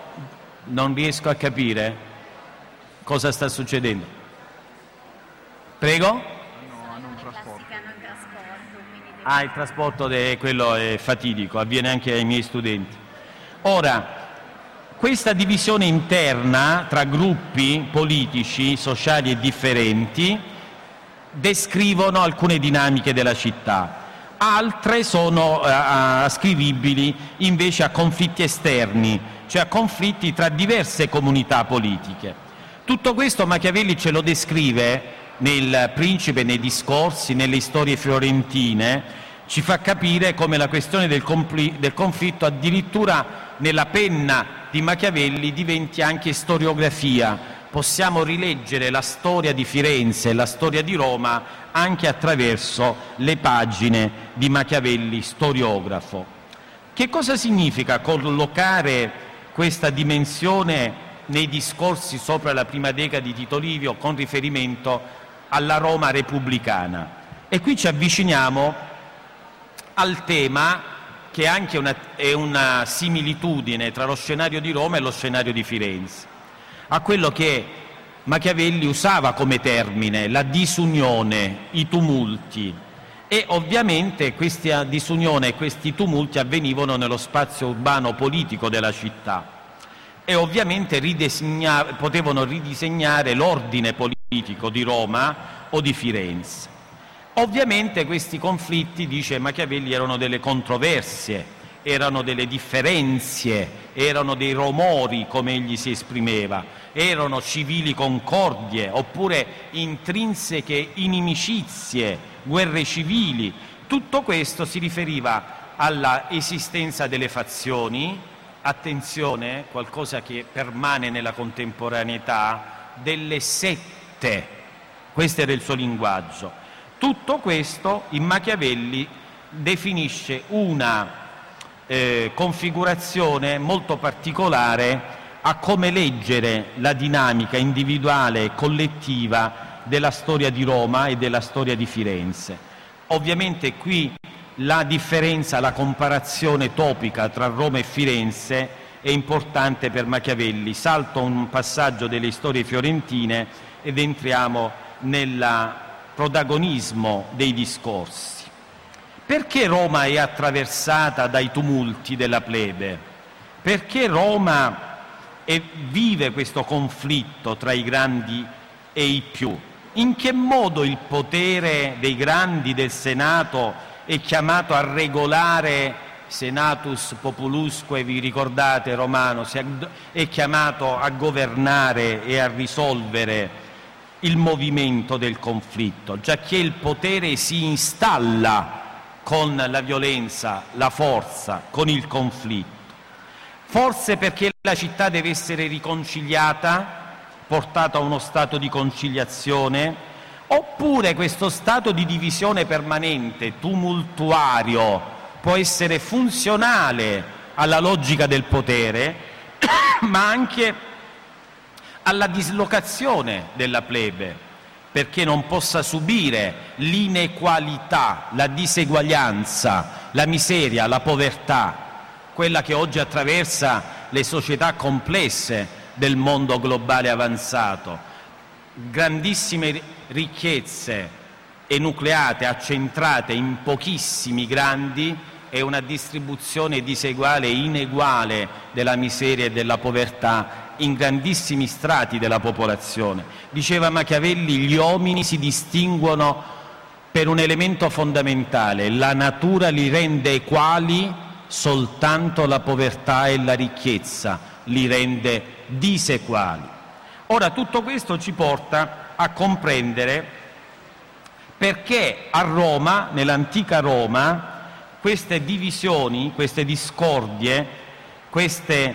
Non riesco a capire cosa sta succedendo. Prego? Ah, il trasporto è quello è fatidico, avviene anche ai miei studenti. Ora, questa divisione interna tra gruppi politici, sociali e differenti descrivono alcune dinamiche della città, altre sono eh, ascrivibili invece a conflitti esterni, cioè a conflitti tra diverse comunità politiche. Tutto questo Machiavelli ce lo descrive nel Principe, nei discorsi, nelle storie fiorentine, ci fa capire come la questione del, del conflitto addirittura nella penna di Machiavelli diventi anche storiografia. Possiamo rileggere la storia di Firenze e la storia di Roma anche attraverso le pagine di Machiavelli storiografo. Che cosa significa collocare questa dimensione nei discorsi sopra la prima decada di Tito Livio con riferimento alla Roma repubblicana. E qui ci avviciniamo al tema che anche una, è una similitudine tra lo scenario di Roma e lo scenario di Firenze, a quello che Machiavelli usava come termine, la disunione, i tumulti. E ovviamente questa disunione e questi tumulti avvenivano nello spazio urbano politico della città e ovviamente potevano ridisegnare l'ordine politico di Roma o di Firenze. Ovviamente questi conflitti, dice Machiavelli, erano delle controversie, erano delle differenze, erano dei romori, come egli si esprimeva, erano civili concordie oppure intrinseche inimicizie, guerre civili. Tutto questo si riferiva alla esistenza delle fazioni, attenzione, qualcosa che permane nella contemporaneità, delle sette, Questo era il suo linguaggio. Tutto questo in Machiavelli definisce una eh, configurazione molto particolare a come leggere la dinamica individuale e collettiva della storia di Roma e della storia di Firenze. Ovviamente qui la differenza, la comparazione topica tra Roma e Firenze è importante per Machiavelli. Salto un passaggio delle storie fiorentine ed entriamo nel protagonismo dei discorsi. Perché Roma è attraversata dai tumulti della plebe? Perché Roma è, vive questo conflitto tra i grandi e i più? In che modo il potere dei grandi del Senato è chiamato a regolare senatus populusque, vi ricordate Romano, è chiamato a governare e a risolvere il movimento del conflitto, giacché il potere si installa con la violenza, la forza, con il conflitto. Forse perché la città deve essere riconciliata, portata a uno stato di conciliazione, oppure questo stato di divisione permanente, tumultuario, può essere funzionale alla logica del potere, [COUGHS] ma anche alla dislocazione della plebe, perché non possa subire l'inequalità, la diseguaglianza, la miseria, la povertà, quella che oggi attraversa le società complesse del mondo globale avanzato. Grandissime ricchezze enucleate, accentrate in pochissimi grandi e una distribuzione diseguale e ineguale della miseria e della povertà in grandissimi strati della popolazione. Diceva Machiavelli, gli uomini si distinguono per un elemento fondamentale, la natura li rende equali, soltanto la povertà e la ricchezza li rende disequali. Ora tutto questo ci porta a comprendere perché a Roma, nell'antica Roma, queste divisioni, queste discordie, queste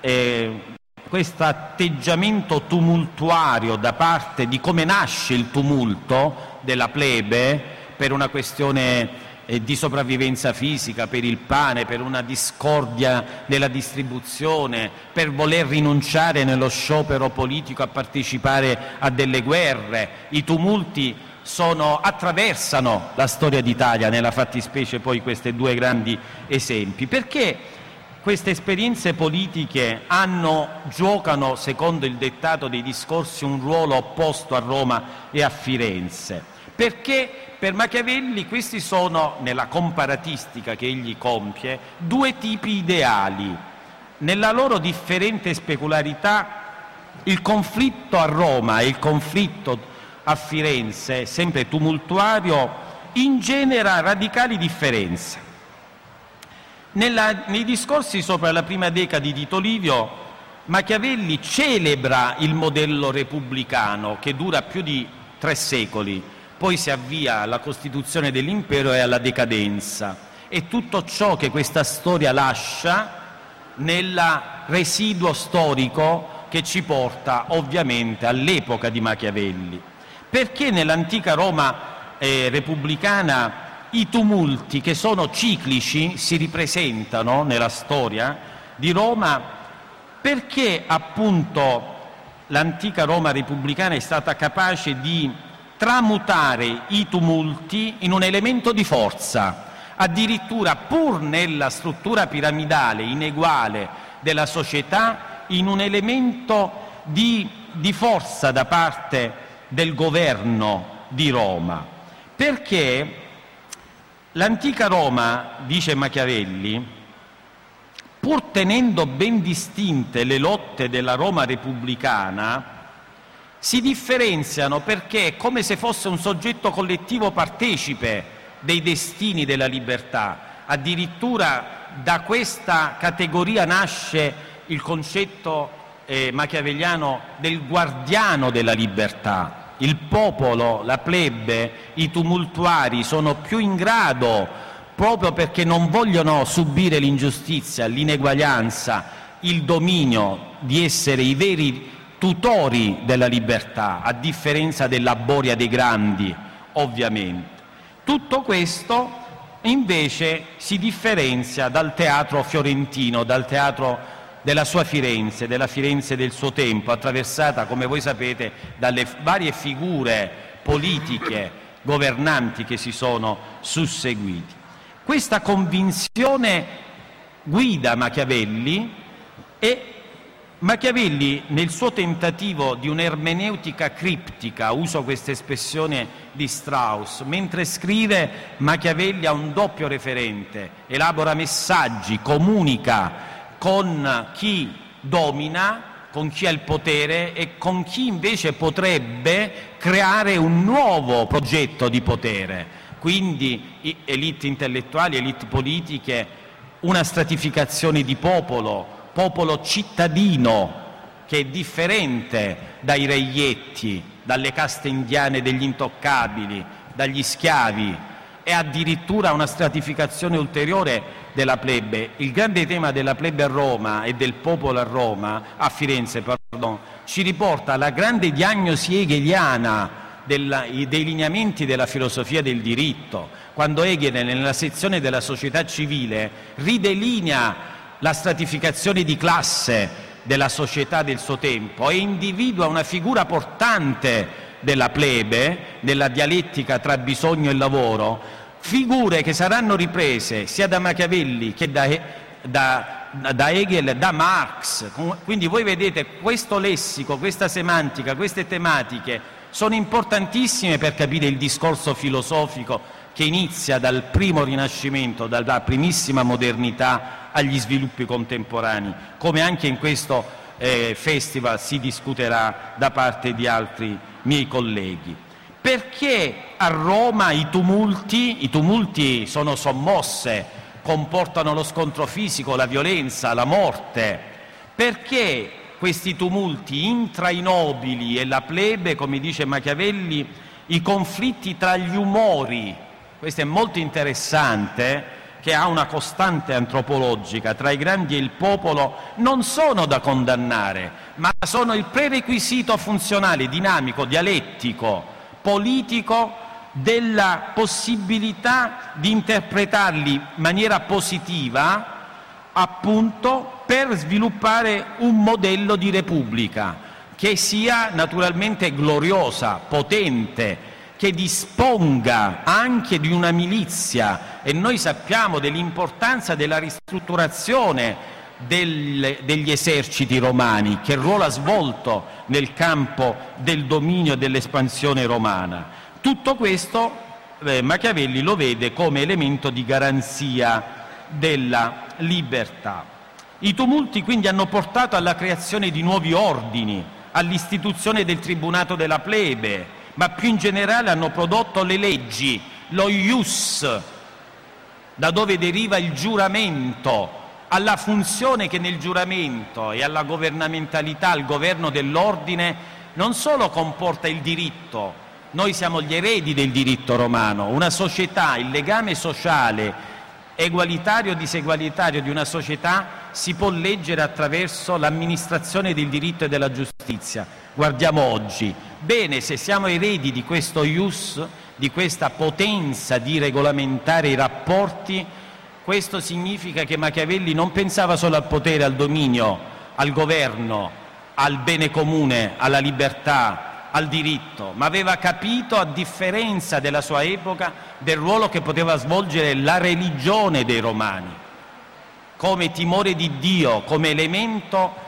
eh, questo atteggiamento tumultuario da parte di come nasce il tumulto della plebe per una questione eh, di sopravvivenza fisica, per il pane, per una discordia nella distribuzione, per voler rinunciare nello sciopero politico a partecipare a delle guerre. I tumulti sono, attraversano la storia d'Italia, nella fattispecie poi questi due grandi esempi. Perché queste esperienze politiche hanno, giocano, secondo il dettato dei discorsi, un ruolo opposto a Roma e a Firenze. Perché per Machiavelli questi sono, nella comparatistica che egli compie, due tipi ideali. Nella loro differente specularità il conflitto a Roma e il conflitto a Firenze, sempre tumultuario, ingenera radicali differenze. Nella, nei discorsi sopra la prima decada di Tito Livio, Machiavelli celebra il modello repubblicano che dura più di tre secoli, poi si avvia alla costituzione dell'impero e alla decadenza e tutto ciò che questa storia lascia nel residuo storico che ci porta ovviamente all'epoca di Machiavelli. Perché nell'antica Roma eh, repubblicana i tumulti che sono ciclici si ripresentano nella storia di Roma perché appunto l'antica Roma repubblicana è stata capace di tramutare i tumulti in un elemento di forza, addirittura pur nella struttura piramidale ineguale della società, in un elemento di, di forza da parte del governo di Roma. Perché L'antica Roma, dice Machiavelli, pur tenendo ben distinte le lotte della Roma repubblicana, si differenziano perché è come se fosse un soggetto collettivo partecipe dei destini della libertà. Addirittura da questa categoria nasce il concetto eh, machiavelliano del guardiano della libertà, il popolo, la plebe, i tumultuari sono più in grado, proprio perché non vogliono subire l'ingiustizia, l'ineguaglianza, il dominio, di essere i veri tutori della libertà, a differenza della boria dei grandi, ovviamente. Tutto questo invece si differenzia dal teatro fiorentino, dal teatro della sua Firenze, della Firenze del suo tempo, attraversata, come voi sapete, dalle varie figure politiche governanti che si sono susseguiti. Questa convinzione guida Machiavelli e Machiavelli nel suo tentativo di un'ermeneutica criptica, uso questa espressione di Strauss, mentre scrive Machiavelli ha un doppio referente, elabora messaggi, comunica con chi domina, con chi ha il potere e con chi invece potrebbe creare un nuovo progetto di potere. Quindi elite intellettuali, elite politiche, una stratificazione di popolo, popolo cittadino che è differente dai reietti, dalle caste indiane degli intoccabili, dagli schiavi e addirittura una stratificazione ulteriore della plebe. Il grande tema della plebe a Roma e del popolo a Roma, a Firenze, pardon, ci riporta alla grande diagnosi hegeliana della, dei lineamenti della filosofia del diritto, quando Hegel nella sezione della società civile ridelinea la stratificazione di classe della società del suo tempo e individua una figura portante della plebe, nella dialettica tra bisogno e lavoro, figure che saranno riprese sia da Machiavelli che da, da, da Hegel, da Marx. Quindi voi vedete questo lessico, questa semantica, queste tematiche sono importantissime per capire il discorso filosofico che inizia dal primo Rinascimento, dalla primissima modernità agli sviluppi contemporanei, come anche in questo eh, festival si discuterà da parte di altri miei colleghi. Perché a Roma i tumulti, i tumulti sono sommosse, comportano lo scontro fisico, la violenza, la morte? Perché questi tumulti intra i nobili e la plebe, come dice Machiavelli, i conflitti tra gli umori? Questo è molto interessante che ha una costante antropologica tra i grandi e il popolo, non sono da condannare, ma sono il prerequisito funzionale, dinamico, dialettico, politico della possibilità di interpretarli in maniera positiva appunto per sviluppare un modello di repubblica che sia naturalmente gloriosa, potente, che disponga anche di una milizia. E noi sappiamo dell'importanza della ristrutturazione del, degli eserciti romani, che ruolo ha svolto nel campo del dominio e dell'espansione romana. Tutto questo eh, Machiavelli lo vede come elemento di garanzia della libertà. I tumulti quindi hanno portato alla creazione di nuovi ordini, all'istituzione del tribunato della plebe, ma più in generale hanno prodotto le leggi, lo ius, da dove deriva il giuramento, alla funzione che nel giuramento e alla governamentalità, al governo dell'ordine, non solo comporta il diritto, noi siamo gli eredi del diritto romano, una società, il legame sociale egualitario o disegualitario di una società si può leggere attraverso l'amministrazione del diritto e della giustizia. Guardiamo oggi. Bene, se siamo eredi di questo ius, di questa potenza di regolamentare i rapporti, questo significa che Machiavelli non pensava solo al potere, al dominio, al governo, al bene comune, alla libertà, al diritto, ma aveva capito, a differenza della sua epoca, del ruolo che poteva svolgere la religione dei romani, come timore di Dio, come elemento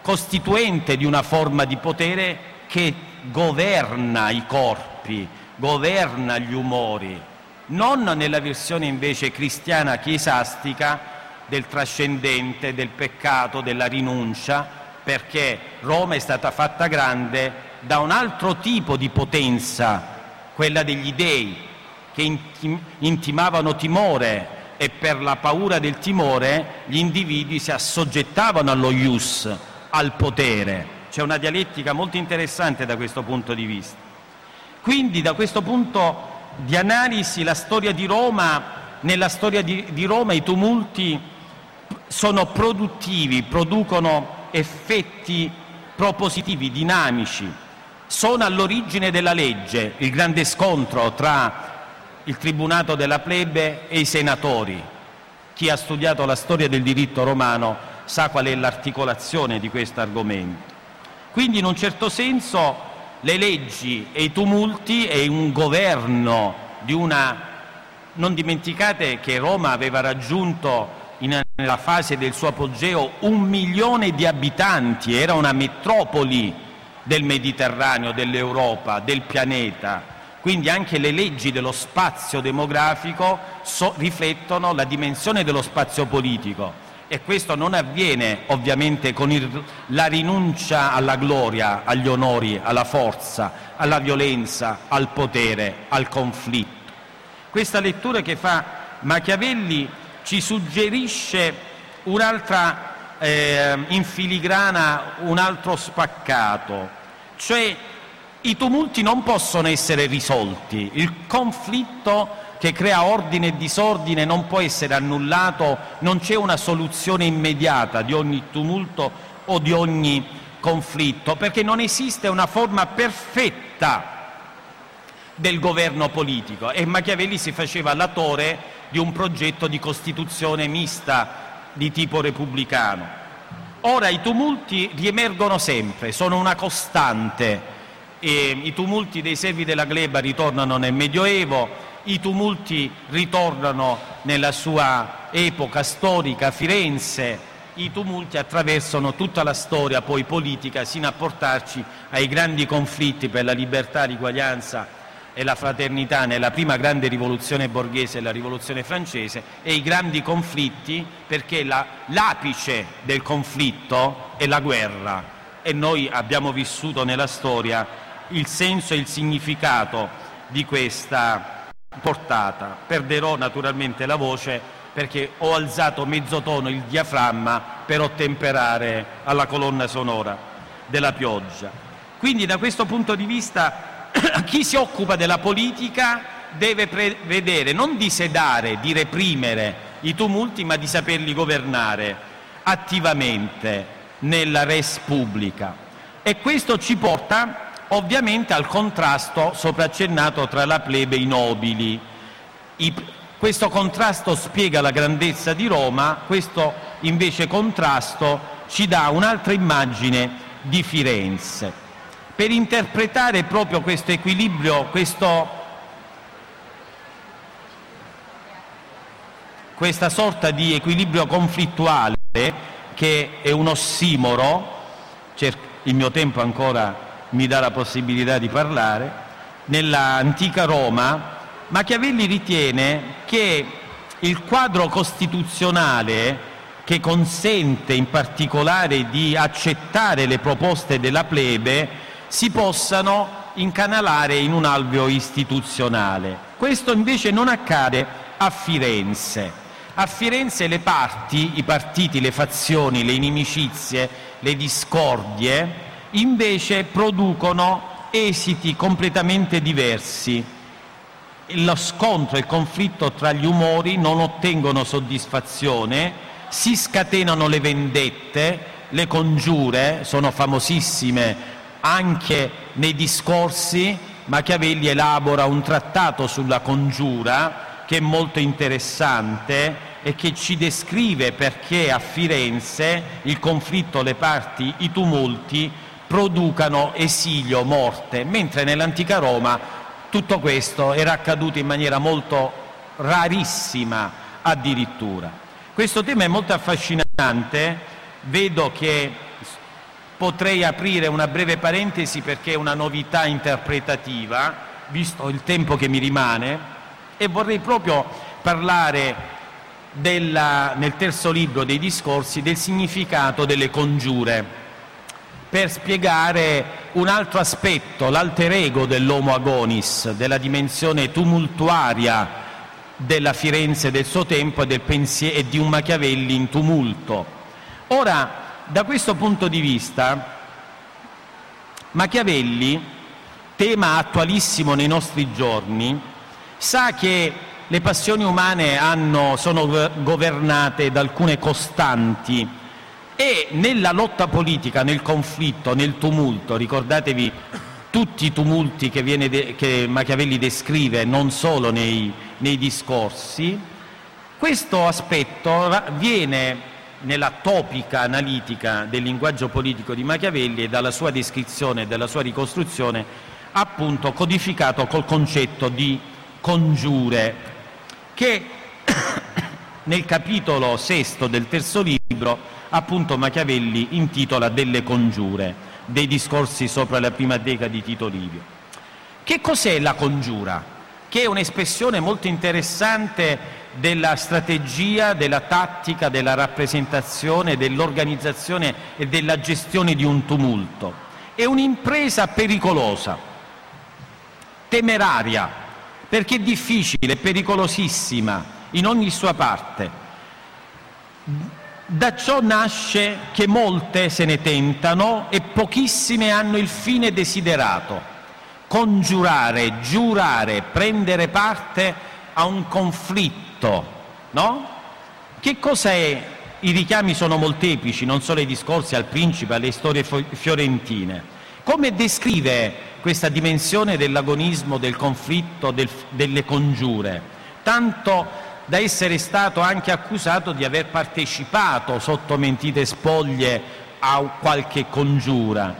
costituente di una forma di potere che governa i corpi, governa gli umori, non nella versione invece cristiana chiesastica del trascendente, del peccato, della rinuncia, perché Roma è stata fatta grande da un altro tipo di potenza, quella degli dei, che intimavano timore e per la paura del timore gli individui si assoggettavano allo ius, al potere. C'è una dialettica molto interessante da questo punto di vista. Quindi da questo punto di analisi la storia di Roma, nella storia di, di Roma i tumulti sono produttivi, producono effetti propositivi, dinamici, sono all'origine della legge, il grande scontro tra il tribunato della plebe e i senatori. Chi ha studiato la storia del diritto romano sa qual è l'articolazione di questo argomento. Quindi in un certo senso le leggi e i tumulti e un governo di una... Non dimenticate che Roma aveva raggiunto in, nella fase del suo apogeo un milione di abitanti, era una metropoli del Mediterraneo, dell'Europa, del pianeta. Quindi anche le leggi dello spazio demografico so, riflettono la dimensione dello spazio politico e questo non avviene ovviamente con il, la rinuncia alla gloria, agli onori, alla forza, alla violenza, al potere, al conflitto. Questa lettura che fa Machiavelli ci suggerisce un'altra eh, in filigrana, un altro spaccato, cioè i tumulti non possono essere risolti, il conflitto che crea ordine e disordine non può essere annullato, non c'è una soluzione immediata di ogni tumulto o di ogni conflitto, perché non esiste una forma perfetta del governo politico e Machiavelli si faceva latore di un progetto di costituzione mista di tipo repubblicano. Ora i tumulti riemergono sempre, sono una costante. E I tumulti dei servi della gleba ritornano nel Medioevo, i tumulti ritornano nella sua epoca storica, Firenze, i tumulti attraversano tutta la storia poi politica sino a portarci ai grandi conflitti per la libertà, l'eguaglianza e la fraternità nella prima grande rivoluzione borghese, la rivoluzione francese, e i grandi conflitti perché la, l'apice del conflitto è la guerra. E noi abbiamo vissuto nella storia il senso e il significato di questa portata. Perderò naturalmente la voce perché ho alzato mezzo tono il diaframma per ottemperare alla colonna sonora della pioggia. Quindi da questo punto di vista [CLEARS THROAT] chi si occupa della politica deve prevedere non di sedare, di reprimere i tumulti, ma di saperli governare attivamente nella res pubblica. E questo ci porta ovviamente al contrasto sopraccennato tra la plebe e i nobili. I, questo contrasto spiega la grandezza di Roma, questo invece contrasto ci dà un'altra immagine di Firenze. Per interpretare proprio questo equilibrio, questo, questa sorta di equilibrio conflittuale che è un ossimoro, il mio tempo ancora mi dà la possibilità di parlare, nell'antica Roma, Machiavelli ritiene che il quadro costituzionale che consente in particolare di accettare le proposte della plebe si possano incanalare in un alveo istituzionale. Questo invece non accade a Firenze. A Firenze le parti, i partiti, le fazioni, le inimicizie, le discordie invece producono esiti completamente diversi. Lo scontro e il conflitto tra gli umori non ottengono soddisfazione, si scatenano le vendette, le congiure sono famosissime anche nei discorsi. Machiavelli elabora un trattato sulla congiura che è molto interessante e che ci descrive perché a Firenze il conflitto, le parti, i tumulti producano esilio, morte, mentre nell'antica Roma tutto questo era accaduto in maniera molto rarissima addirittura. Questo tema è molto affascinante, vedo che potrei aprire una breve parentesi perché è una novità interpretativa, visto il tempo che mi rimane, e vorrei proprio parlare della, nel terzo libro dei discorsi del significato delle congiure per spiegare un altro aspetto, l'alter ego dell'Homo agonis, della dimensione tumultuaria della Firenze del suo tempo e, del pensiero, e di un Machiavelli in tumulto. Ora, da questo punto di vista, Machiavelli, tema attualissimo nei nostri giorni, sa che le passioni umane hanno, sono governate da alcune costanti e nella lotta politica, nel conflitto, nel tumulto, ricordatevi tutti i tumulti che, de- che Machiavelli descrive non solo nei, nei discorsi, questo aspetto viene nella topica analitica del linguaggio politico di Machiavelli e dalla sua descrizione e dalla sua ricostruzione appunto codificato col concetto di congiure che [COUGHS] nel capitolo sesto del terzo libro appunto Machiavelli intitola delle congiure dei discorsi sopra la prima dega di Tito Livio. Che cos'è la congiura? Che è un'espressione molto interessante della strategia, della tattica, della rappresentazione, dell'organizzazione e della gestione di un tumulto. È un'impresa pericolosa, temeraria, perché è difficile, pericolosissima in ogni sua parte da ciò nasce che molte se ne tentano e pochissime hanno il fine desiderato, congiurare, giurare, prendere parte a un conflitto, no? Che cos'è? I richiami sono molteplici, non solo ai discorsi al principe, alle storie fiorentine. Come descrive questa dimensione dell'agonismo, del conflitto, del, delle congiure? Tanto da essere stato anche accusato di aver partecipato sotto mentite spoglie a qualche congiura.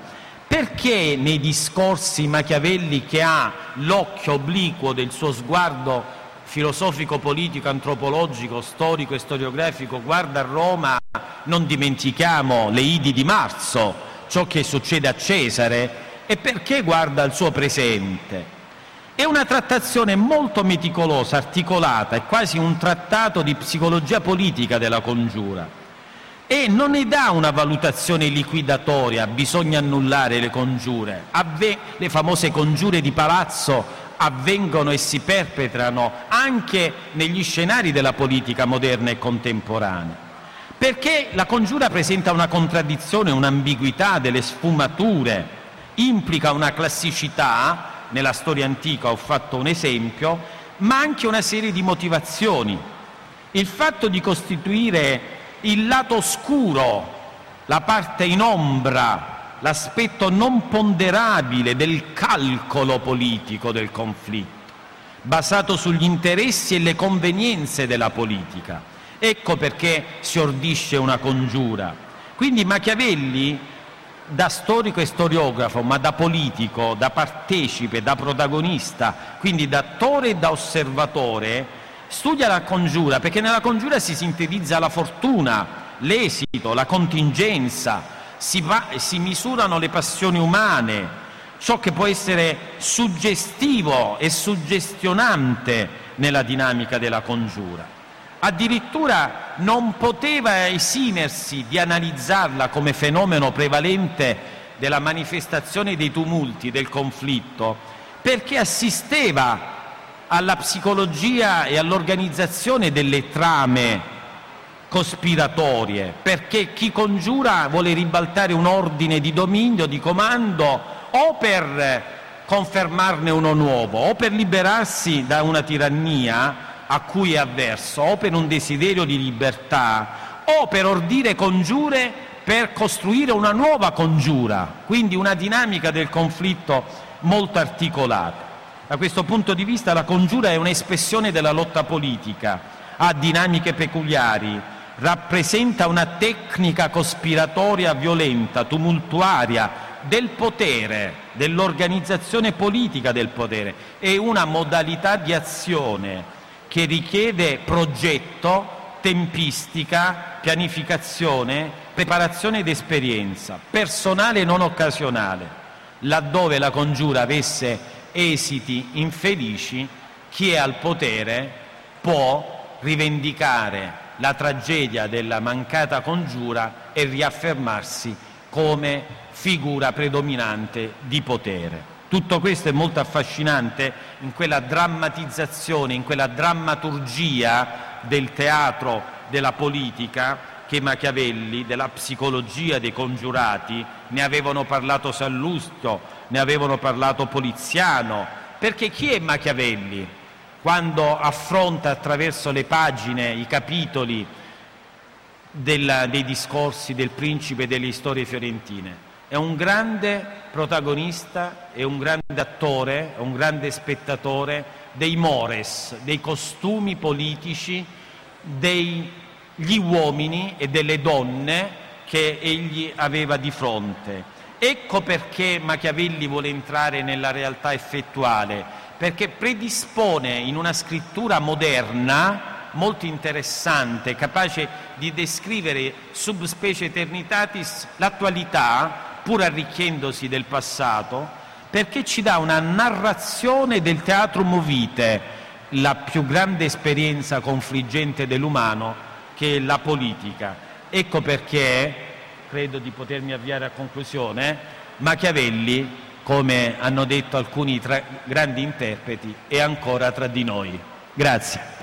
Perché nei discorsi Machiavelli, che ha l'occhio obliquo del suo sguardo filosofico, politico, antropologico, storico e storiografico, guarda Roma, non dimentichiamo le Idi di marzo, ciò che succede a Cesare, e perché guarda al suo presente? È una trattazione molto meticolosa, articolata, è quasi un trattato di psicologia politica della congiura e non ne dà una valutazione liquidatoria, bisogna annullare le congiure. Avve- le famose congiure di palazzo avvengono e si perpetrano anche negli scenari della politica moderna e contemporanea. Perché la congiura presenta una contraddizione, un'ambiguità, delle sfumature, implica una classicità nella storia antica ho fatto un esempio, ma anche una serie di motivazioni. Il fatto di costituire il lato oscuro, la parte in ombra, l'aspetto non ponderabile del calcolo politico del conflitto, basato sugli interessi e le convenienze della politica. Ecco perché si ordisce una congiura. Quindi Machiavelli da storico e storiografo, ma da politico, da partecipe, da protagonista, quindi da attore e da osservatore, studia la congiura, perché nella congiura si sintetizza la fortuna, l'esito, la contingenza, si, va, si misurano le passioni umane, ciò che può essere suggestivo e suggestionante nella dinamica della congiura addirittura non poteva esimersi di analizzarla come fenomeno prevalente della manifestazione dei tumulti, del conflitto, perché assisteva alla psicologia e all'organizzazione delle trame cospiratorie, perché chi congiura vuole ribaltare un ordine di dominio, di comando, o per confermarne uno nuovo, o per liberarsi da una tirannia, a cui è avverso, o per un desiderio di libertà, o per ordire congiure per costruire una nuova congiura, quindi una dinamica del conflitto molto articolata. Da questo punto di vista la congiura è un'espressione della lotta politica, ha dinamiche peculiari, rappresenta una tecnica cospiratoria violenta, tumultuaria del potere, dell'organizzazione politica del potere, è una modalità di azione che richiede progetto, tempistica, pianificazione, preparazione ed esperienza, personale e non occasionale. Laddove la congiura avesse esiti infelici, chi è al potere può rivendicare la tragedia della mancata congiura e riaffermarsi come figura predominante di potere. Tutto questo è molto affascinante in quella drammatizzazione, in quella drammaturgia del teatro della politica che Machiavelli, della psicologia dei congiurati, ne avevano parlato Sallustio, ne avevano parlato Poliziano, perché chi è Machiavelli quando affronta attraverso le pagine, i capitoli, della, dei discorsi del principe delle storie fiorentine. È un grande protagonista, è un grande attore, è un grande spettatore dei mores, dei costumi politici, degli uomini e delle donne che egli aveva di fronte. Ecco perché Machiavelli vuole entrare nella realtà effettuale, perché predispone in una scrittura moderna molto interessante, capace di descrivere sub specie eternitatis l'attualità, pur arricchendosi del passato, perché ci dà una narrazione del teatro movite, la più grande esperienza confliggente dell'umano, che è la politica. Ecco perché, credo di potermi avviare a conclusione, Machiavelli, come hanno detto alcuni grandi interpreti, è ancora tra di noi. Grazie.